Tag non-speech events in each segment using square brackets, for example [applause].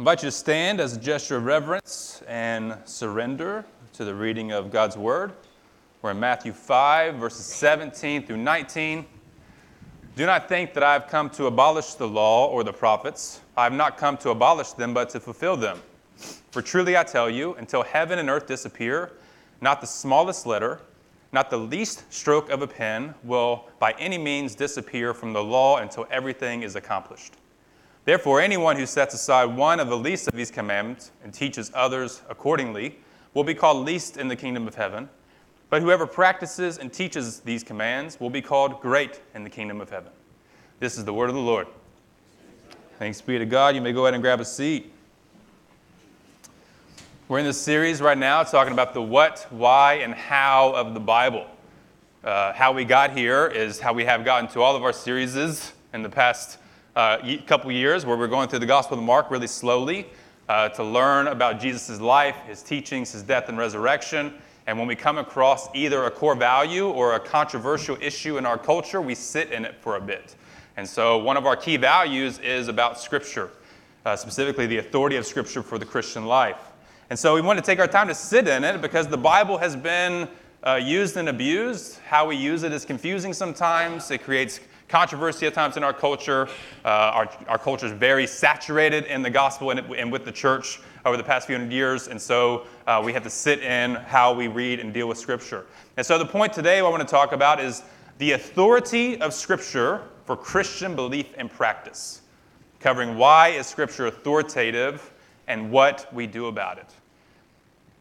invite you to stand as a gesture of reverence and surrender to the reading of God's Word. We're in Matthew 5, verses 17 through 19. Do not think that I have come to abolish the law or the prophets. I have not come to abolish them, but to fulfill them. For truly I tell you, until heaven and earth disappear, not the smallest letter, not the least stroke of a pen will by any means disappear from the law until everything is accomplished. Therefore, anyone who sets aside one of the least of these commandments and teaches others accordingly will be called least in the kingdom of heaven. But whoever practices and teaches these commands will be called great in the kingdom of heaven. This is the word of the Lord. Thanks be to God. You may go ahead and grab a seat. We're in this series right now talking about the what, why, and how of the Bible. Uh, how we got here is how we have gotten to all of our series in the past uh, couple years, where we're going through the Gospel of Mark really slowly uh, to learn about Jesus' life, his teachings, his death and resurrection. And when we come across either a core value or a controversial issue in our culture, we sit in it for a bit. And so, one of our key values is about Scripture, uh, specifically the authority of Scripture for the Christian life. And so we want to take our time to sit in it because the Bible has been uh, used and abused. How we use it is confusing sometimes. It creates controversy at times in our culture. Uh, our, our culture is very saturated in the gospel and, and, with the church over the past few hundred years. And so uh, we have to sit in how we read and deal with Scripture. And so the point today I want to talk about is the authority of Scripture for Christian belief and practice, covering why is Scripture authoritative and what we do about it.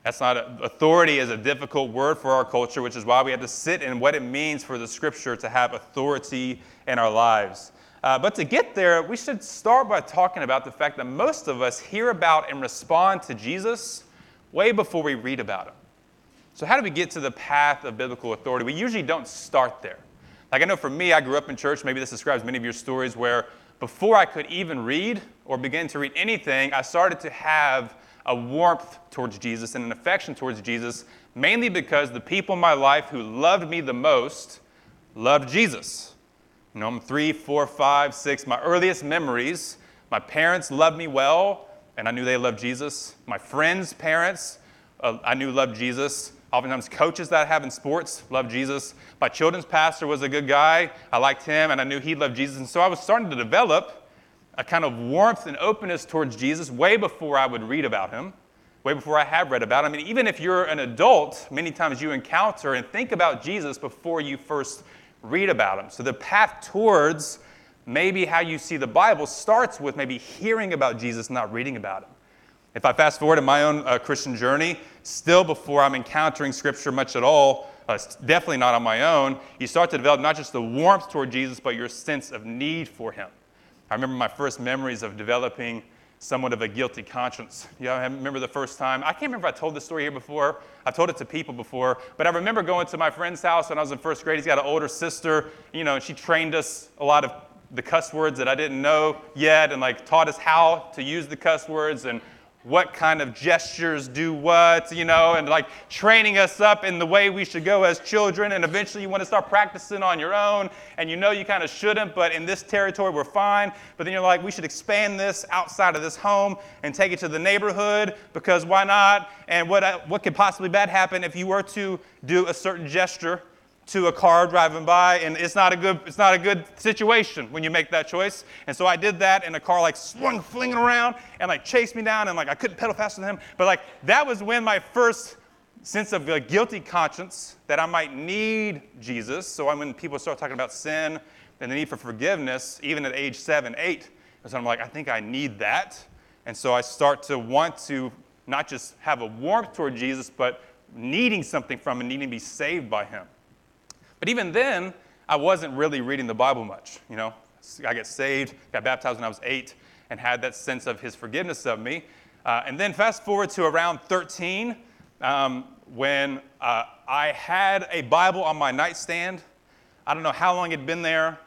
That's not a, authority is a difficult word for our culture, which is why we have to sit in what it means for the scripture to have authority in our lives. Uh, but to get there, we should start by talking about the fact that most of us hear about and respond to Jesus way before we read about him. So, how do we get to the path of biblical authority? We usually don't start there. Like, I know for me, I grew up in church. Maybe this describes many of your stories where before I could even read or begin to read anything, I started to have a warmth towards Jesus and an affection towards Jesus, mainly because the people in my life who loved me the most loved Jesus. You know, I'm three, four, five, six. My earliest memories, my parents loved me well, and I knew they loved Jesus. My friends' parents, uh, I knew loved Jesus. Oftentimes, coaches that I have in sports love Jesus. My children's pastor was a good guy. I liked him, and I knew he loved Jesus. And so I was starting to develop a kind of warmth and openness towards Jesus way before I would read about him, way before I have read about him. I mean, even if you're an adult, many times you encounter and think about Jesus before you first read about him. So the path towards maybe how you see the Bible starts with maybe hearing about Jesus, not reading about him. If I fast forward in my own uh, Christian journey, still before I'm encountering Scripture much at all, uh, definitely not on my own, you start to develop not just the warmth toward Jesus, but your sense of need for him. I remember my first memories of developing somewhat of a guilty conscience. You know, I remember the first time, I can't remember if I told this story here before. I've told it to people before, but I remember going to my friend's house when I was in first grade. He's got an older sister, you know, and she trained us a lot of the cuss words that I didn't know yet and like taught us how to use the cuss words and what kind of gestures do what, you know, and like training us up in the way we should go as children. And eventually you want to start practicing on your own, and you know you kind of shouldn't, but in this territory we're fine. But then you're like, we should expand this outside of this home and take it to the neighborhood because why not? And what, uh, what could possibly bad happen if you were to do a certain gesture? To a car driving by, and it's not a good it's not a good situation when you make that choice. And so I did that, and the car like swung flinging around and like chased me down, and like I couldn't pedal faster than him. But like that was when my first sense of a guilty conscience that I might need Jesus. So when people start talking about sin and the need for forgiveness, even at age seven, eight, so I'm like, I think I need that. And so I start to want to not just have a warmth toward Jesus, but needing something from him, needing to be saved by him. But even then, I wasn't really reading the Bible much. You know, I got saved, got baptized when I was eight, and had that sense of His forgiveness of me. Uh, and then fast forward to around 13, um, when uh, I had a Bible on my nightstand. I don't know how long it had been there.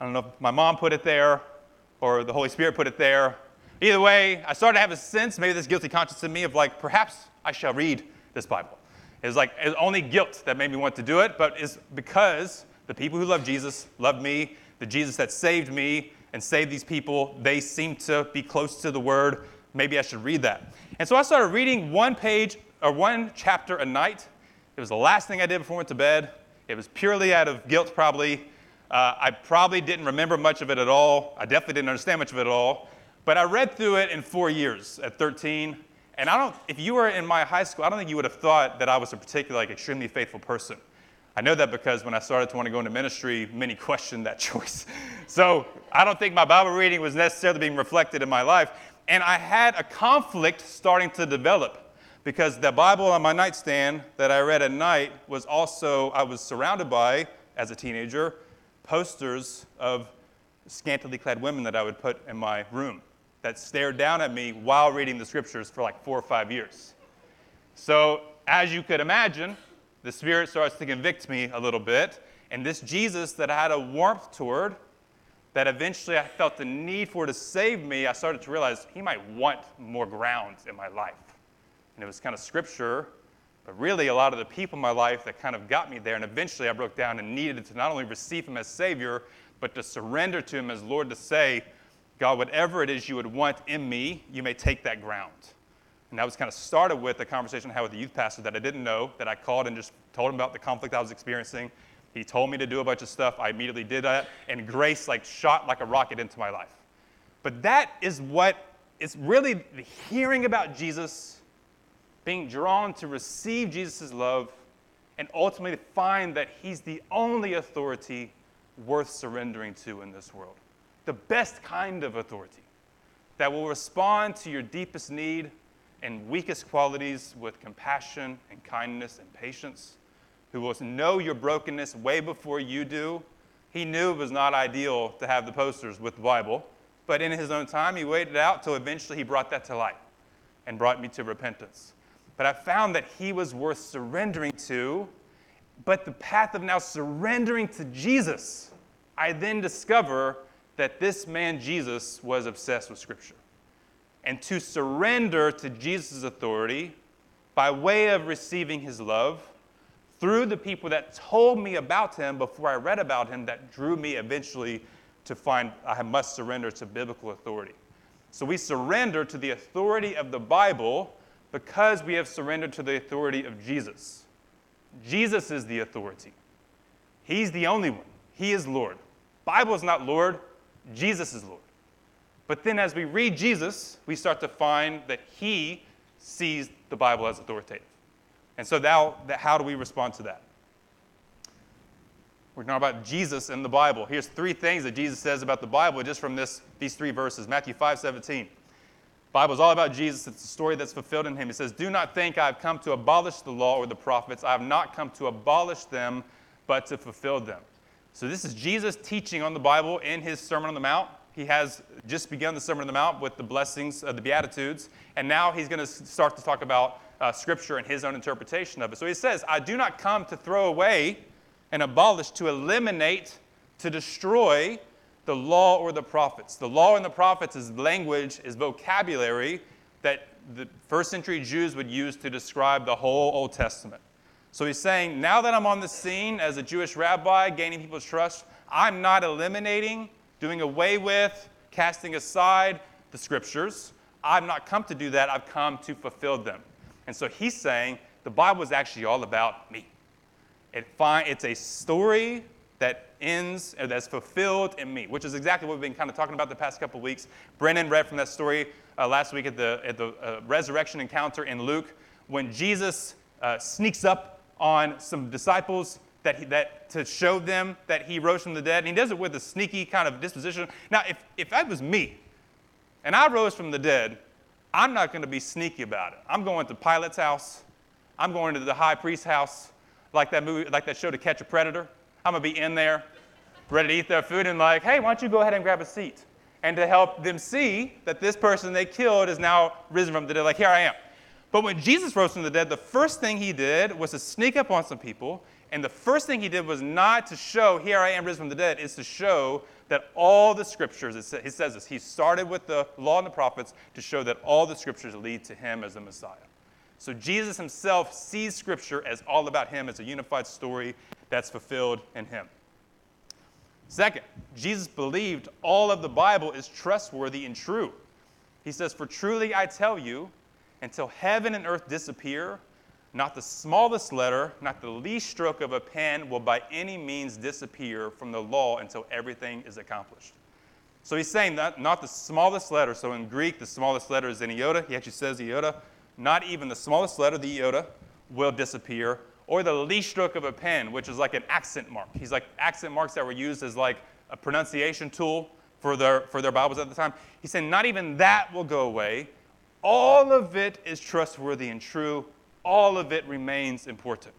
I don't know if my mom put it there or the Holy Spirit put it there. Either way, I started to have a sense, maybe this guilty conscience in me, of like, perhaps I shall read this Bible. It was like it was only guilt that made me want to do it, but it's because the people who love Jesus love me. The Jesus that saved me and saved these people, they seem to be close to the Word. maybe I should read that. And so I started reading one page or one chapter a night. It was the last thing I did before I went to bed. It was purely out of guilt, probably. Uh, I probably didn't remember much of it at all. I definitely didn't understand much of it at all. But I read through it in four years at 13. And I don't, if you were in my high school, I don't think you would have thought that I was a particularly like, extremely faithful person. I know that because when I started to want to go into ministry, many [laughs] questioned that choice. so I don't think my Bible reading was necessarily being reflected in my life. And I had a conflict starting to develop because the Bible on my nightstand that I read at night was also, I was surrounded by, as a teenager, posters of scantily clad women that I would put in my room that stared down at me while reading the scriptures for like four or five years. So, as you could imagine, the Spirit starts to convict me a little bit. And this Jesus that I had a warmth toward, that eventually I felt the need for to save me, I started to realize he might want more ground in my life. And it was kind of scripture, but really a lot of the people in my life that kind of got me there. And eventually I broke down and needed to not only receive him as Savior, but to surrender to him as Lord to say, God, whatever it is you would want in me, you may take that ground. And that was kind of started with a conversation I had with a youth pastor that I didn't know, that I called and just told him about the conflict I was experiencing. He told me to do a bunch of stuff. I immediately did that, and grace like shot like a rocket into my life. But that is what is really hearing about Jesus, being drawn to receive Jesus' love, and ultimately find that he's the only authority worth surrendering to in this world the best kind of authority that will respond to your deepest need and weakest qualities with compassion and kindness and patience, who will know your brokenness way before you do. He knew it was not ideal to have the posters with the Bible, but in his own time, he waited out till eventually he brought that to light and brought me to repentance. But I found that he was worth surrendering to, but the path of now surrendering to Jesus, I then discover that this man Jesus was obsessed with Scripture. And to surrender to Jesus' authority by way of receiving his love through the people that told me about him before I read about him, that drew me eventually to find I must surrender to biblical authority. So we surrender to the authority of the Bible because we have surrendered to the authority of Jesus. Jesus is the authority. He's the only one. He is Lord. Bible is not Lord. Jesus is Lord. But then as we read Jesus, we start to find that he sees the Bible as authoritative. And so now, how do we respond to that? We're talking about Jesus and the Bible. Here's three things that Jesus says about the Bible just from this, these three verses. Matthew 5 17. The Bible is all about Jesus. It's a story that's fulfilled in him. He says, Do not think I've come to abolish the law or the prophets. I have not come to abolish them, but to fulfill them. So, this is Jesus teaching on the Bible in his Sermon on the Mount. He has just begun the Sermon on the Mount with the blessings of the Beatitudes, and now he's going to start to talk about uh, Scripture and his own interpretation of it. So, he says, I do not come to throw away and abolish, to eliminate, to destroy the law or the prophets. The law and the prophets is language, is vocabulary that the first century Jews would use to describe the whole Old Testament. So he's saying, now that I'm on the scene as a Jewish rabbi, gaining people's trust, I'm not eliminating, doing away with, casting aside the scriptures. I've not come to do that, I've come to fulfill them. And so he's saying the Bible is actually all about me. It find, it's a story that ends, uh, that's fulfilled in me, which is exactly what we've been kind of talking about the past couple weeks. Brennan read from that story uh, last week at the, at the uh, resurrection encounter in Luke when Jesus uh, sneaks up on some disciples that, he, that to show them that he rose from the dead. And he does it with a sneaky kind of disposition. Now, if, if that was me and I rose from the dead, I'm not going to be sneaky about it. I'm going to Pilate's house. I'm going to the high priest's house, like that movie, like that show to catch a predator. I'm going to be in there, ready to eat their food, and like, hey, why don't you go ahead and grab a seat? And to help them see that this person they killed is now risen from the dead, like, here I am. But when Jesus rose from the dead, the first thing he did was to sneak up on some people. And the first thing he did was not to show, here I am risen from the dead, is to show that all the scriptures, he says this, he started with the law and the prophets to show that all the scriptures lead to him as the Messiah. So Jesus himself sees scripture as all about him, as a unified story that's fulfilled in him. Second, Jesus believed all of the Bible is trustworthy and true. He says, For truly I tell you, until heaven and earth disappear, not the smallest letter, not the least stroke of a pen will by any means disappear from the law until everything is accomplished. So he's saying that not the smallest letter. So in Greek, the smallest letter is an iota. He actually says iota. Not even the smallest letter, the iota, will disappear. Or the least stroke of a pen, which is like an accent mark. He's like accent marks that were used as like a pronunciation tool for their, for their Bibles at the time. He's saying not even that will go away. All of it is trustworthy and true. All of it remains important.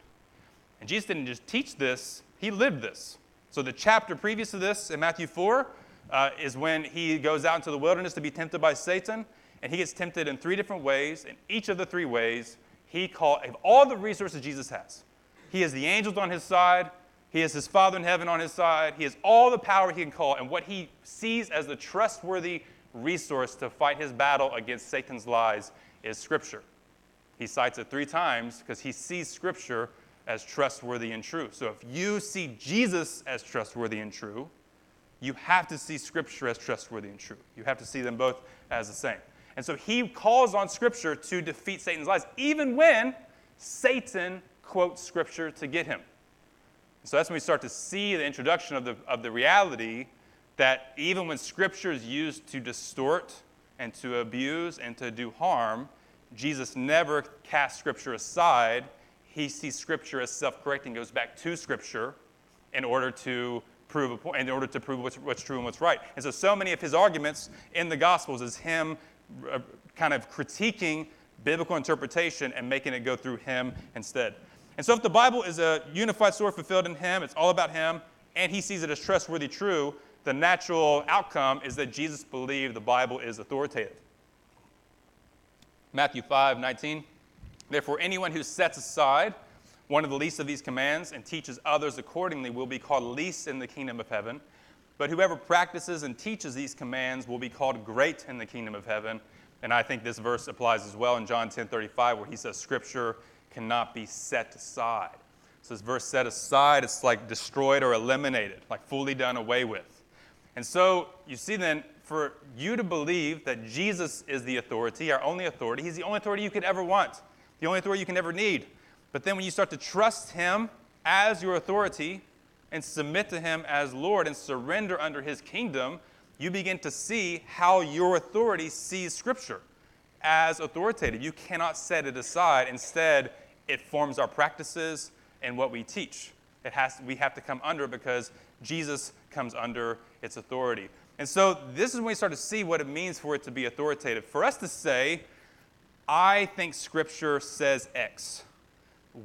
And Jesus didn't just teach this, he lived this. So the chapter previous to this in Matthew 4 uh, is when he goes out into the wilderness to be tempted by Satan, and he gets tempted in three different ways. In each of the three ways, he called all the resources Jesus has. He has the angels on his side, he has his Father in heaven on his side, he has all the power he can call, and what he sees as the trustworthy resource to fight his battle against Satan's lies is Scripture. He cites it three times because he sees Scripture as trustworthy and true. So if you see Jesus as trustworthy and true, you have to see Scripture as trustworthy and true. You have to see them both as the same. And so he calls on Scripture to defeat Satan's lies, even when Satan quotes Scripture to get him. So that's when we start to see the introduction of the, of the reality that even when Scripture is used to distort and to abuse and to do harm, Jesus never casts Scripture aside. He sees Scripture as self correcting, goes back to Scripture in order to prove a point, in order to prove what's, what's true and what's right. And so, so many of his arguments in the Gospels is him uh, kind of critiquing biblical interpretation and making it go through him instead. And so, if the Bible is a unified story fulfilled in him, it's all about him, and he sees it as trustworthy, true, the natural outcome is that Jesus believed the Bible is authoritative. Matthew 5 19. Therefore, anyone who sets aside one of the least of these commands and teaches others accordingly will be called least in the kingdom of heaven. But whoever practices and teaches these commands will be called great in the kingdom of heaven. And I think this verse applies as well in John 10 35, where he says, Scripture cannot be set aside. So this verse set aside, it's like destroyed or eliminated, like fully done away with. And so you see then, for you to believe that Jesus is the authority, our only authority, he's the only authority you could ever want, the only authority you can ever need. But then when you start to trust Him as your authority and submit to Him as Lord and surrender under His kingdom, you begin to see how your authority sees Scripture as authoritative. You cannot set it aside. Instead, it forms our practices and what we teach. It has, we have to come under because Jesus comes under its authority. And so this is when we start to see what it means for it to be authoritative. For us to say, I think Scripture says X,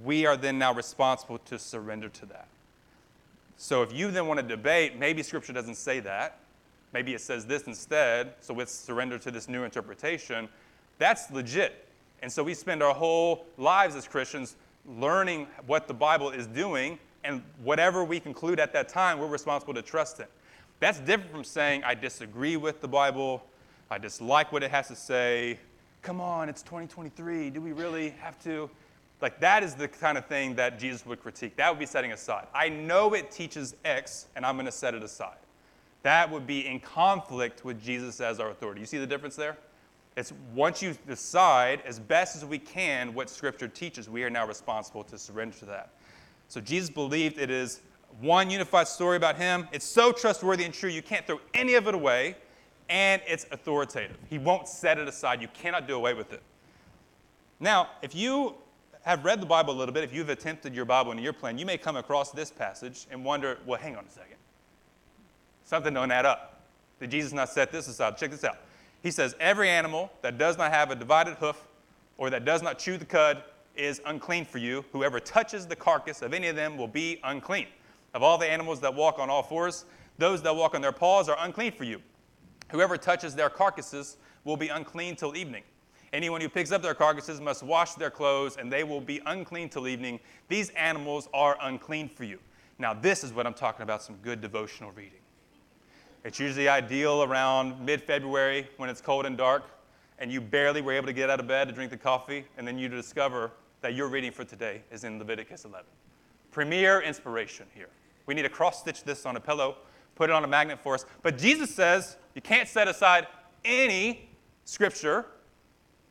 we are then now responsible to surrender to that. So if you then want to debate, maybe Scripture doesn't say that, maybe it says this instead, so let's surrender to this new interpretation, that's legit. And so we spend our whole lives as Christians learning what the Bible is doing, and whatever we conclude at that time, we're responsible to trust in. That's different from saying, I disagree with the Bible, I dislike what it has to say. Come on, it's 2023. Do we really have to? Like, that is the kind of thing that Jesus would critique. That would be setting aside. I know it teaches X, and I'm going to set it aside. That would be in conflict with Jesus as our authority. You see the difference there? It's once you decide, as best as we can, what Scripture teaches, we are now responsible to surrender to that. So Jesus believed it is one unified story about him. It's so trustworthy and true, you can't throw any of it away, and it's authoritative. He won't set it aside. You cannot do away with it. Now, if you have read the Bible a little bit, if you've attempted your Bible in your plan, you may come across this passage and wonder, well, hang on a second. Something don't add up. Did Jesus not set this aside? Check this out. He says, Every animal that does not have a divided hoof or that does not chew the cud is unclean for you. Whoever touches the carcass of any of them will be unclean. Of all the animals that walk on all fours, those that walk on their paws are unclean for you. Whoever touches their carcasses will be unclean till evening. Anyone who picks up their carcasses must wash their clothes, and they will be unclean till evening. These animals are unclean for you. Now, this is what I'm talking about some good devotional reading. It's usually ideal around mid February when it's cold and dark, and you barely were able to get out of bed to drink the coffee, and then you discover that your reading for today is in Leviticus 11. Premier inspiration here. We need to cross stitch this on a pillow, put it on a magnet for us. But Jesus says you can't set aside any Scripture,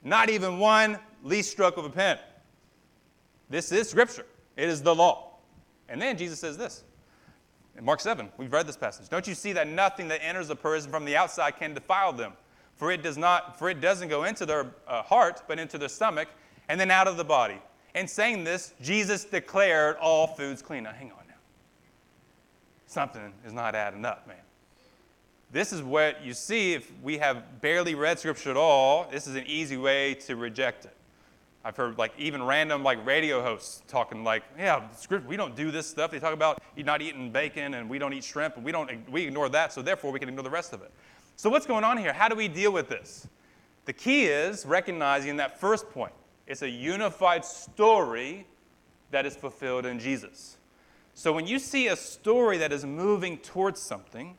not even one least stroke of a pen. This is Scripture, it is the law. And then Jesus says this in Mark 7, we've read this passage. Don't you see that nothing that enters a person from the outside can defile them? For it does not, for it doesn't go into their uh, heart, but into their stomach, and then out of the body. And saying this, Jesus declared all foods clean. Now, hang on now. Something is not adding up, man. This is what you see if we have barely read Scripture at all. This is an easy way to reject it. I've heard like even random like radio hosts talking like, yeah, script, we don't do this stuff. They talk about you not eating bacon and we don't eat shrimp and we don't we ignore that, so therefore we can ignore the rest of it. So what's going on here? How do we deal with this? The key is recognizing that first point. It's a unified story that is fulfilled in Jesus. So when you see a story that is moving towards something,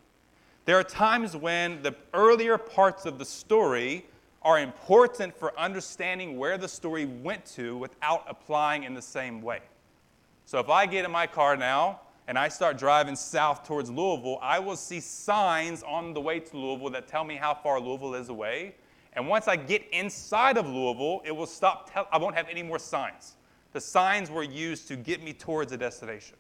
there are times when the earlier parts of the story are important for understanding where the story went to without applying in the same way. So if I get in my car now and I start driving south towards Louisville, I will see signs on the way to Louisville that tell me how far Louisville is away. And once I get inside of Louisville, it will stop, I won't have any more signs. The signs were used to get me towards a destination.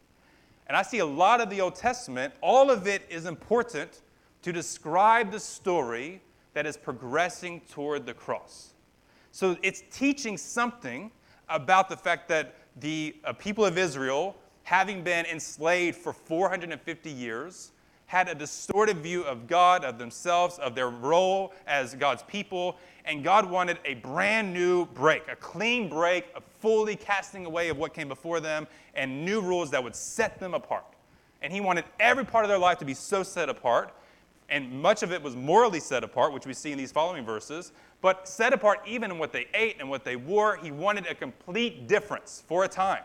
And I see a lot of the Old Testament, all of it is important to describe the story that is progressing toward the cross. So it's teaching something about the fact that the uh, people of Israel, having been enslaved for 450 years, had a distorted view of God, of themselves, of their role as God's people, and God wanted a brand new break, a clean break, a fully casting away of what came before them, and new rules that would set them apart. And He wanted every part of their life to be so set apart and much of it was morally set apart, which we see in these following verses, but set apart even in what they ate and what they wore. He wanted a complete difference for a time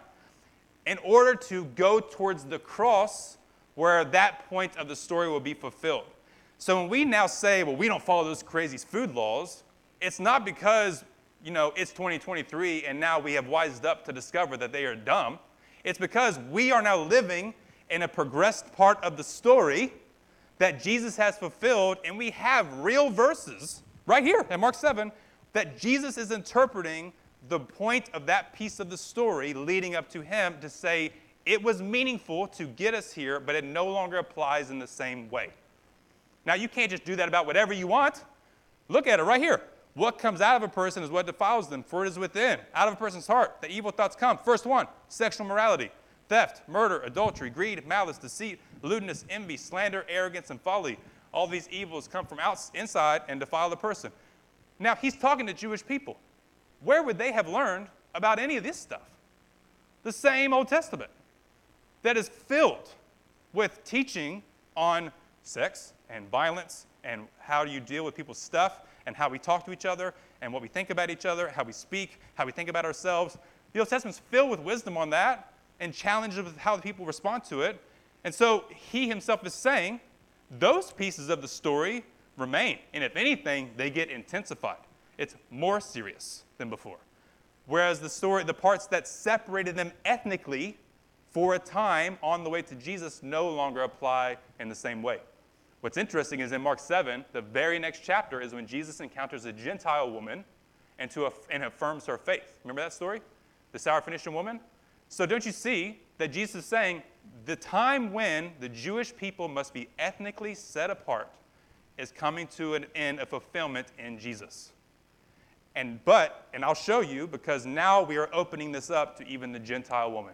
in order to go towards the cross where that point of the story will be fulfilled. So when we now say, well, we don't follow those crazy food laws, it's not because, you know, it's 2023 and now we have wised up to discover that they are dumb. It's because we are now living in a progressed part of the story that Jesus has fulfilled, and we have real verses right here in Mark 7 that Jesus is interpreting the point of that piece of the story leading up to him to say it was meaningful to get us here, but it no longer applies in the same way. Now, you can't just do that about whatever you want. Look at it right here. What comes out of a person is what defiles them, for it is within, out of a person's heart, that evil thoughts come. First one, sexual morality theft, murder, adultery, greed, malice, deceit, lewdness, envy, slander, arrogance, and folly. All these evils come from outside, inside and defile the person. Now, he's talking to Jewish people. Where would they have learned about any of this stuff? The same Old Testament that is filled with teaching on sex and violence and how do you deal with people's stuff and how we talk to each other and what we think about each other, how we speak, how we think about ourselves. The Old Testament's filled with wisdom on that and challenges with how the people respond to it. And so he himself is saying those pieces of the story remain. And if anything, they get intensified. It's more serious than before. Whereas the story, the parts that separated them ethnically for a time on the way to Jesus no longer apply in the same way. What's interesting is in Mark 7, the very next chapter is when Jesus encounters a Gentile woman and, to, and affirms her faith. Remember that story? The Syrophoenician woman? So don't you see that Jesus is saying the time when the Jewish people must be ethnically set apart is coming to an end, of fulfillment in Jesus. And but, and I'll show you because now we are opening this up to even the Gentile woman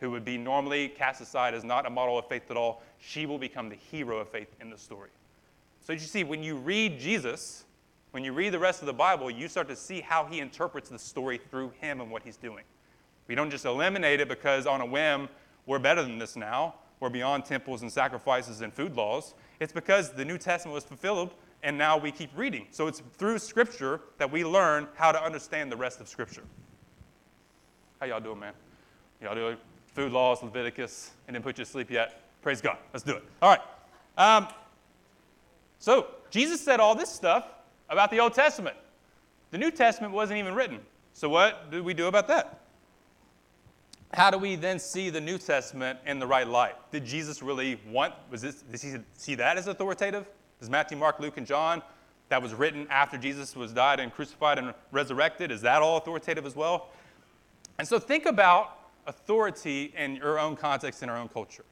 who would be normally cast aside as not a model of faith at all. She will become the hero of faith in the story. So you see, when you read Jesus, when you read the rest of the Bible, you start to see how he interprets the story through him and what he's doing. We don't just eliminate it because on a whim we're better than this now. We're beyond temples and sacrifices and food laws. It's because the New Testament was fulfilled and now we keep reading. So it's through Scripture that we learn how to understand the rest of Scripture. How y'all doing, man? Y'all doing food laws, Leviticus, and didn't put you to sleep yet? Praise God. Let's do it. All right. Um, so Jesus said all this stuff about the Old Testament. The New Testament wasn't even written. So what do we do about that? how do we then see the New Testament in the right light? Did Jesus really want, was this, did he see that as authoritative? Does Matthew, Mark, Luke, and John that was written after Jesus was died and crucified and resurrected, is that all authoritative as well? And so think about authority in your own context, in our own culture.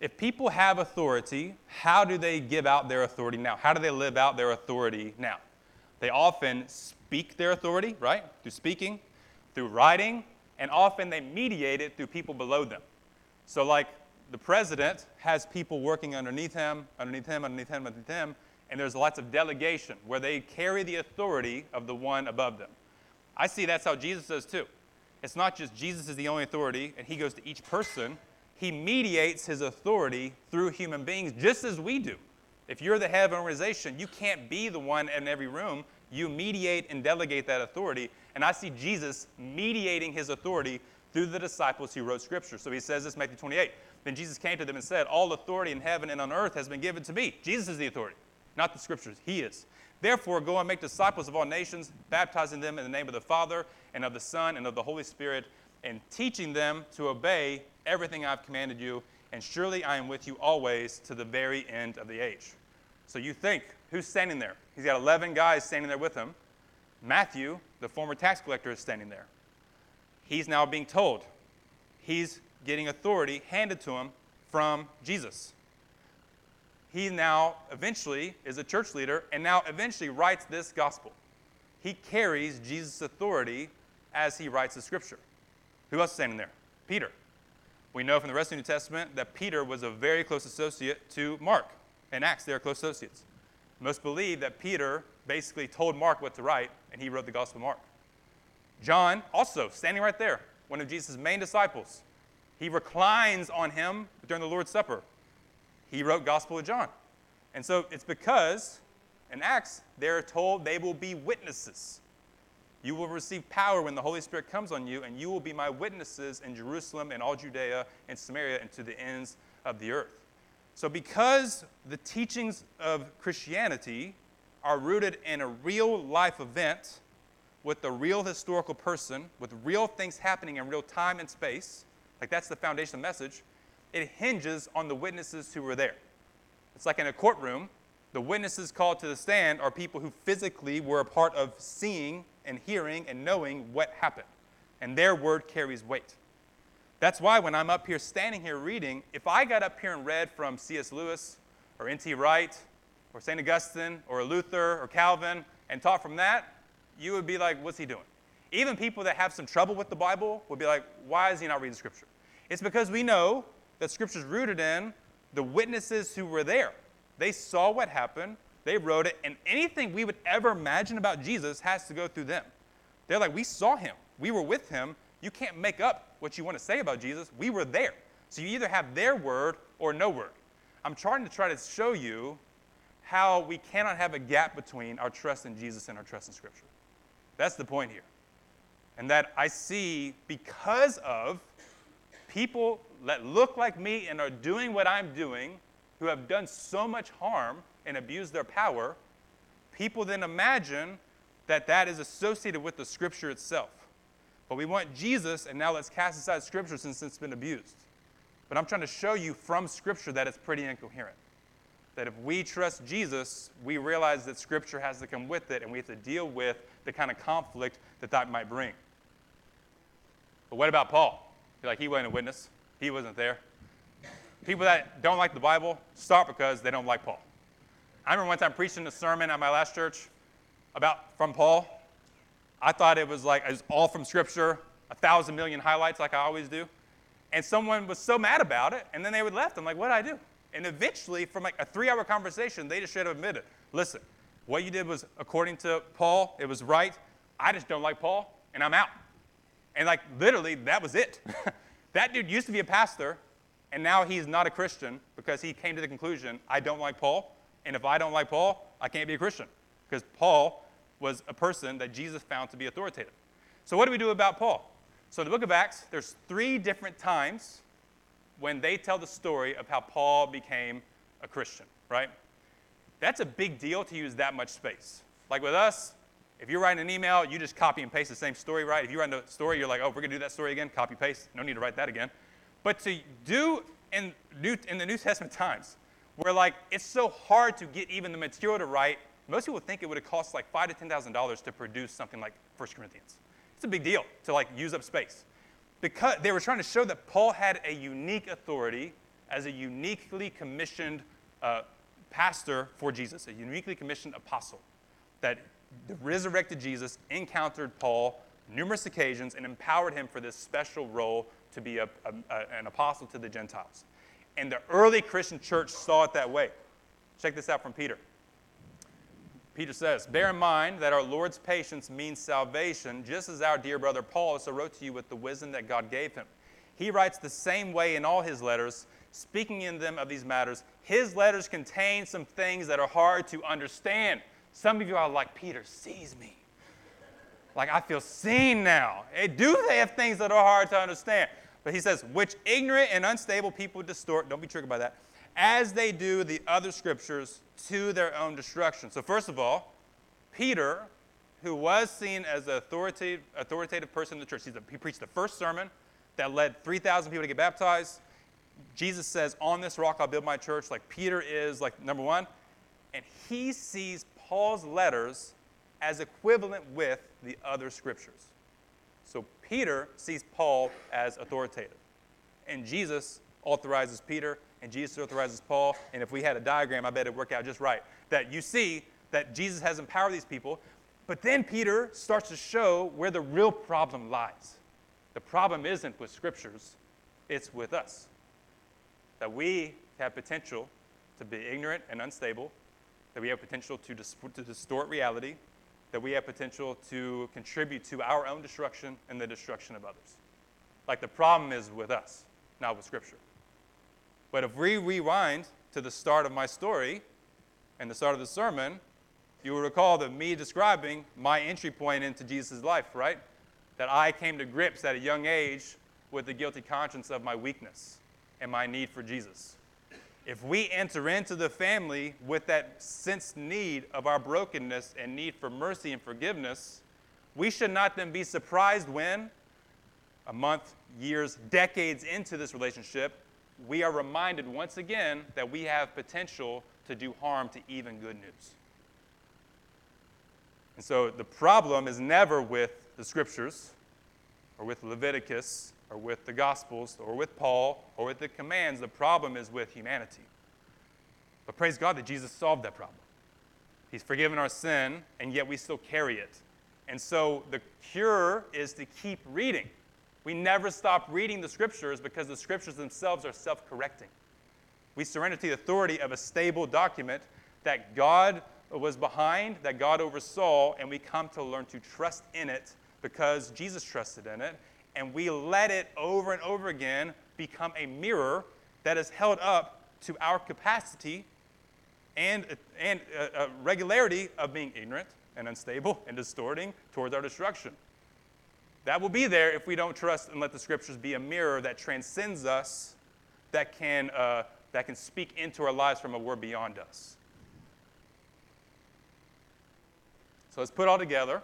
If people have authority, how do they give out their authority now? How do they live out their authority now? They often speak their authority, right? Through speaking, through writing, and often they mediate it through people below them. So, like the president has people working underneath him, underneath him, underneath him, underneath him, and there's lots of delegation where they carry the authority of the one above them. I see that's how Jesus does too. It's not just Jesus is the only authority and he goes to each person, he mediates his authority through human beings just as we do. If you're the head of an organization, you can't be the one in every room. You mediate and delegate that authority. And I see Jesus mediating his authority through the disciples who wrote Scripture. So he says this, Matthew 28. Then Jesus came to them and said, All authority in heaven and on earth has been given to me. Jesus is the authority, not the Scriptures. He is. Therefore, go and make disciples of all nations, baptizing them in the name of the Father and of the Son and of the Holy Spirit, and teaching them to obey everything I've commanded you. And surely I am with you always to the very end of the age. So you think, who's standing there? He's got 11 guys standing there with him. Matthew, the former tax collector, is standing there. He's now being told. He's getting authority handed to him from Jesus. He now eventually is a church leader and now eventually writes this gospel. He carries Jesus' authority as he writes the scripture. Who else is standing there? Peter. We know from the rest of the New Testament that Peter was a very close associate to Mark. In Acts, they are close associates. Most believe that Peter basically told Mark what to write, and he wrote the Gospel of Mark. John, also standing right there, one of Jesus' main disciples. He reclines on him during the Lord's Supper. He wrote Gospel of John. And so it's because in Acts, they're told they will be witnesses. You will receive power when the Holy Spirit comes on you, and you will be my witnesses in Jerusalem and all Judea and Samaria and to the ends of the earth. So, because the teachings of Christianity are rooted in a real life event with a real historical person, with real things happening in real time and space, like that's the foundational message, it hinges on the witnesses who were there. It's like in a courtroom, the witnesses called to the stand are people who physically were a part of seeing and hearing and knowing what happened, and their word carries weight. That's why when I'm up here standing here reading, if I got up here and read from C.S. Lewis or N.T. Wright or St. Augustine or Luther or Calvin and taught from that, you would be like, what's he doing? Even people that have some trouble with the Bible would be like, why is he not reading Scripture? It's because we know that Scripture is rooted in the witnesses who were there. They saw what happened, they wrote it, and anything we would ever imagine about Jesus has to go through them. They're like, we saw him, we were with him, you can't make up what you want to say about Jesus. We were there. So you either have their word or no word. I'm trying to try to show you how we cannot have a gap between our trust in Jesus and our trust in Scripture. That's the point here. And that I see because of people that look like me and are doing what I'm doing, who have done so much harm and abused their power, people then imagine that that is associated with the Scripture itself. But we want Jesus, and now let's cast aside Scripture since it's been abused. But I'm trying to show you from Scripture that it's pretty incoherent. That if we trust Jesus, we realize that Scripture has to come with it, and we have to deal with the kind of conflict that that might bring. But what about Paul? Like, he wasn't a witness, he wasn't there. People that don't like the Bible start because they don't like Paul. I remember one time preaching a sermon at my last church about from Paul, I thought it was like it was all from Scripture, a thousand million highlights like I always do. And someone was so mad about it, and then they would left. I'm like, what did I do? And eventually, from like a three-hour conversation, they just should have admitted, listen, what you did was according to Paul, it was right. I just don't like Paul, and I'm out. And like literally, that was it. [laughs] that dude used to be a pastor, and now he's not a Christian because he came to the conclusion, I don't like Paul, and if I don't like Paul, I can't be a Christian. Because Paul was a person that Jesus found to be authoritative. So, what do we do about Paul? So, in the book of Acts, there's three different times when they tell the story of how Paul became a Christian, right? That's a big deal to use that much space. Like with us, if you're writing an email, you just copy and paste the same story, right? If you write a story, you're like, oh, we're going to do that story again, copy paste. No need to write that again. But to do in, New, in the New Testament times, where like it's so hard to get even the material to write most people think it would have cost like five to ten thousand dollars to produce something like 1 Corinthians. It's a big deal to like use up space. Because they were trying to show that Paul had a unique authority as a uniquely commissioned uh, pastor for Jesus, a uniquely commissioned apostle. That the resurrected Jesus encountered Paul numerous occasions and empowered him for this special role to be a, a, an apostle to the Gentiles. And the early Christian church saw it that way. Check this out from Peter. Peter says, Bear in mind that our Lord's patience means salvation, just as our dear brother Paul also wrote to you with the wisdom that God gave him. He writes the same way in all his letters, speaking in them of these matters. His letters contain some things that are hard to understand. Some of you are like, Peter sees me. Like, I feel seen now. Hey, do they have things that are hard to understand? But he says, which ignorant and unstable people distort, don't be triggered by that, as they do the other scriptures to their own destruction. So, first of all, Peter, who was seen as an authoritative, authoritative person in the church, he preached the first sermon that led 3,000 people to get baptized. Jesus says, On this rock I'll build my church. Like Peter is, like, number one. And he sees Paul's letters as equivalent with the other scriptures. So Peter sees Paul as authoritative. And Jesus authorizes Peter and Jesus authorizes Paul. And if we had a diagram, I bet it'd work out just right. That you see that Jesus has empowered these people, but then Peter starts to show where the real problem lies. The problem isn't with scriptures, it's with us. That we have potential to be ignorant and unstable, that we have potential to, dis- to distort reality, that we have potential to contribute to our own destruction and the destruction of others. Like the problem is with us, not with Scripture. But if we rewind to the start of my story and the start of the sermon, you will recall that me describing my entry point into Jesus' life, right? That I came to grips at a young age with the guilty conscience of my weakness and my need for Jesus. If we enter into the family with that sense need of our brokenness and need for mercy and forgiveness, we should not then be surprised when, a month, years, decades into this relationship, we are reminded once again that we have potential to do harm to even good news. And so the problem is never with the scriptures or with Leviticus or with the Gospels or with Paul or with the commands. The problem is with humanity. But praise God that Jesus solved that problem. He's forgiven our sin, and yet we still carry it. And so the cure is to keep reading. We never stop reading the scriptures because the scriptures themselves are self correcting. We surrender to the authority of a stable document that God was behind, that God oversaw, and we come to learn to trust in it because Jesus trusted in it. And we let it over and over again become a mirror that is held up to our capacity and, and uh, uh, regularity of being ignorant and unstable and distorting towards our destruction. That will be there if we don't trust and let the scriptures be a mirror that transcends us, that can, uh, that can speak into our lives from a word beyond us. So let's put all together.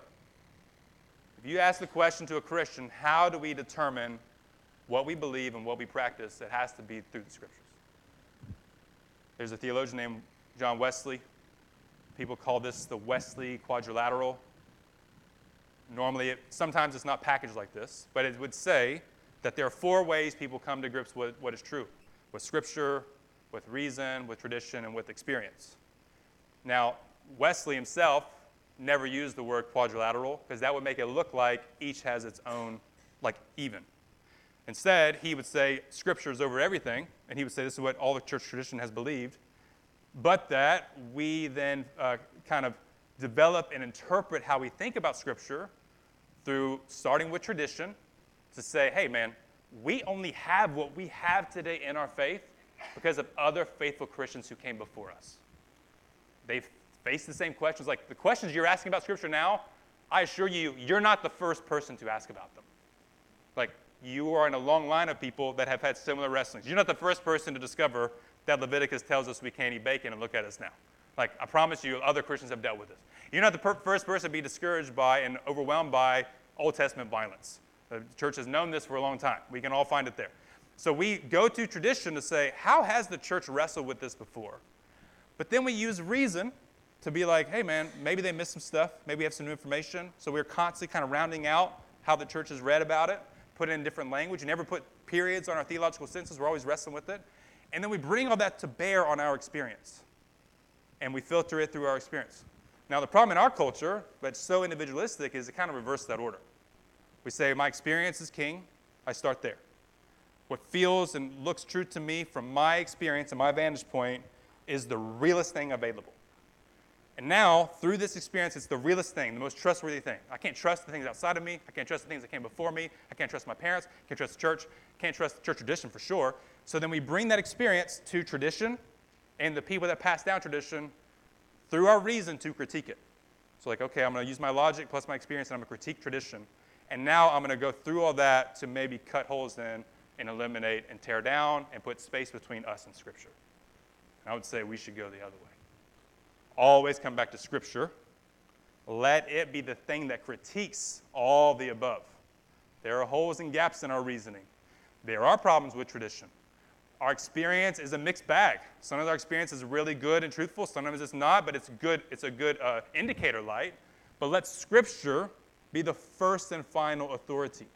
If you ask the question to a Christian, how do we determine what we believe and what we practice, it has to be through the scriptures. There's a theologian named John Wesley. People call this the Wesley quadrilateral. Normally, it, sometimes it's not packaged like this, but it would say that there are four ways people come to grips with what is true with Scripture, with reason, with tradition, and with experience. Now, Wesley himself never use the word quadrilateral because that would make it look like each has its own, like even. Instead, he would say Scripture is over everything, and he would say this is what all the church tradition has believed, but that we then uh, kind of develop and interpret how we think about Scripture through starting with tradition to say, hey, man, we only have what we have today in our faith because of other faithful Christians who came before us. They've faced the same questions. Like the questions you're asking about Scripture now, I assure you, you're not the first person to ask about them. Like, you are in a long line of people that have had similar wrestlings. You're not the first person to discover that Leviticus tells us we can't eat bacon and look at us now. Like, I promise you, other Christians have dealt with this. You're not the per- first person to be discouraged by and overwhelmed by Old Testament violence. The church has known this for a long time. We can all find it there. So we go to tradition to say, how has the church wrestled with this before? But then we use reason to be like, hey man, maybe they missed some stuff, maybe we have some new information. So we're constantly kind of rounding out how the church has read about it, put it in different language. We never put periods on our theological sentences, we're always wrestling with it. And then we bring all that to bear on our experience. And we filter it through our experience. Now, the problem in our culture, that's so individualistic, is it kind of reverse that order. We say, my experience is king, I start there. What feels and looks true to me from my experience and my vantage point is the realest thing available. And now, through this experience, it's the realest thing, the most trustworthy thing. I can't trust the things outside of me. I can't trust the things that came before me. I can't trust my parents. I can't trust the church. I can't trust church tradition for sure. So then we bring that experience to tradition and the people that pass down tradition through our reason to critique it. So, like, okay, I'm going to use my logic plus my experience and I'm going to critique tradition. And now I'm going to go through all that to maybe cut holes in and eliminate and tear down and put space between us and Scripture. And I would say we should go the other way. Always come back to Scripture. Let it be the thing that critiques all the above. There are holes and gaps in our reasoning. There are problems with tradition. Our experience is a mixed bag. Sometimes our experience is really good and truthful, sometimes it's not, but it's good. It's a good uh, indicator light. But let Scripture be the first and final authority.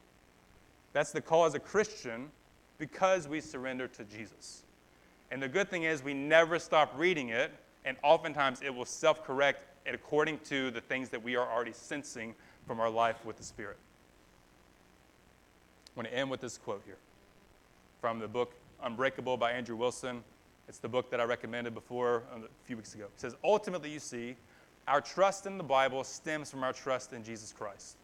That's the call as a Christian because we surrender to Jesus. And the good thing is, we never stop reading it, and oftentimes it will self correct according to the things that we are already sensing from our life with the Spirit. I want to end with this quote here from the book Unbreakable by Andrew Wilson. It's the book that I recommended before uh, a few weeks ago. It says, Ultimately, you see, our trust in the Bible stems from our trust in Jesus Christ,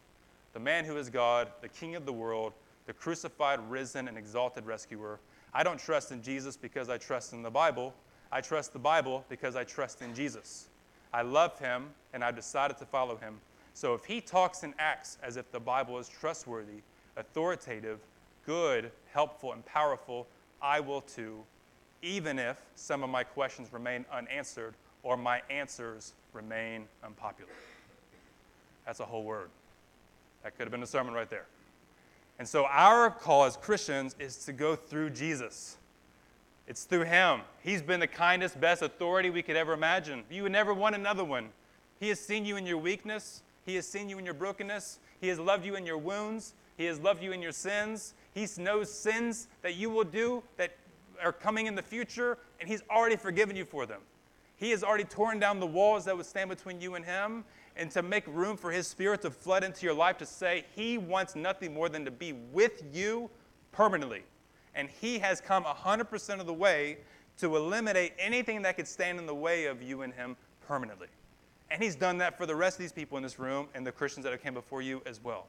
the man who is God, the King of the world, the crucified, risen, and exalted rescuer. I don't trust in Jesus because I trust in the Bible. I trust the Bible because I trust in Jesus. I love him and I've decided to follow him. So if he talks and acts as if the Bible is trustworthy, authoritative, good, helpful, and powerful, I will too, even if some of my questions remain unanswered or my answers remain unpopular. That's a whole word. That could have been a sermon right there. And so our call as Christians is to go through Jesus. It's through him. He's been the kindest, best authority we could ever imagine. You would never want another one. He has seen you in your weakness. He has seen you in your brokenness. He has loved you in your wounds. He has loved you in your sins. He knows sins that you will do that are coming in the future, and He's already forgiven you for them. He has already torn down the walls that would stand between you and Him, and to make room for His Spirit to flood into your life to say, He wants nothing more than to be with you permanently. And He has come 100% of the way to eliminate anything that could stand in the way of you and Him permanently. And He's done that for the rest of these people in this room and the Christians that have came before you as well.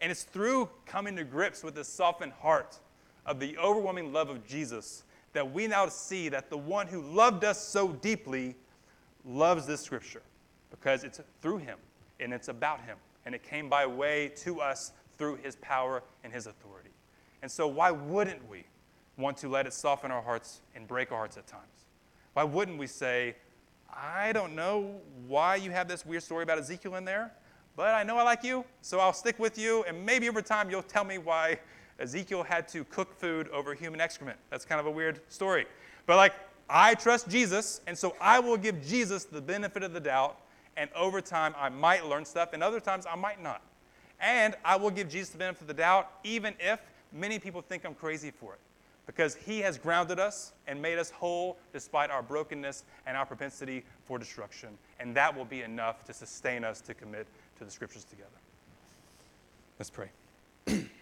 And it's through coming to grips with the softened heart of the overwhelming love of Jesus that we now see that the one who loved us so deeply loves this scripture because it's through him and it's about him and it came by way to us through his power and his authority. And so, why wouldn't we want to let it soften our hearts and break our hearts at times? Why wouldn't we say, I don't know why you have this weird story about Ezekiel in there, but I know I like you, so I'll stick with you, and maybe over time you'll tell me why Ezekiel had to cook food over human excrement. That's kind of a weird story. But like, I trust Jesus, and so I will give Jesus the benefit of the doubt, and over time I might learn stuff, and other times I might not. And I will give Jesus the benefit of the doubt, even if many people think I'm crazy for it. Because he has grounded us and made us whole despite our brokenness and our propensity for destruction. And that will be enough to sustain us to commit to the scriptures together. Let's pray.